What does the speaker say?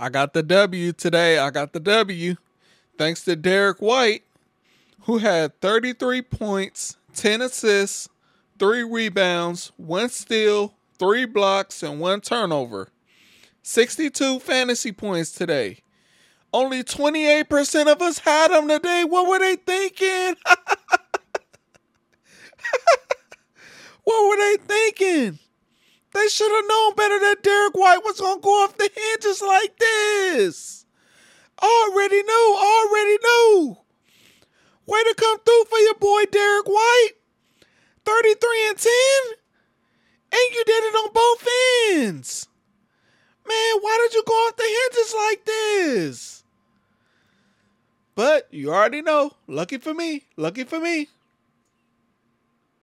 I got the W today. I got the W. Thanks to Derek White, who had 33 points, 10 assists, 3 rebounds, 1 steal, 3 blocks, and 1 turnover. 62 fantasy points today. Only 28% of us had him today. What were they thinking? what were they thinking? They should have known better that Derek White was going to go off the hinges like this. Already knew, already knew. Way to come through for your boy Derek White. 33 and 10. And you did it on both ends. Man, why did you go off the hinges like this? But you already know. Lucky for me. Lucky for me.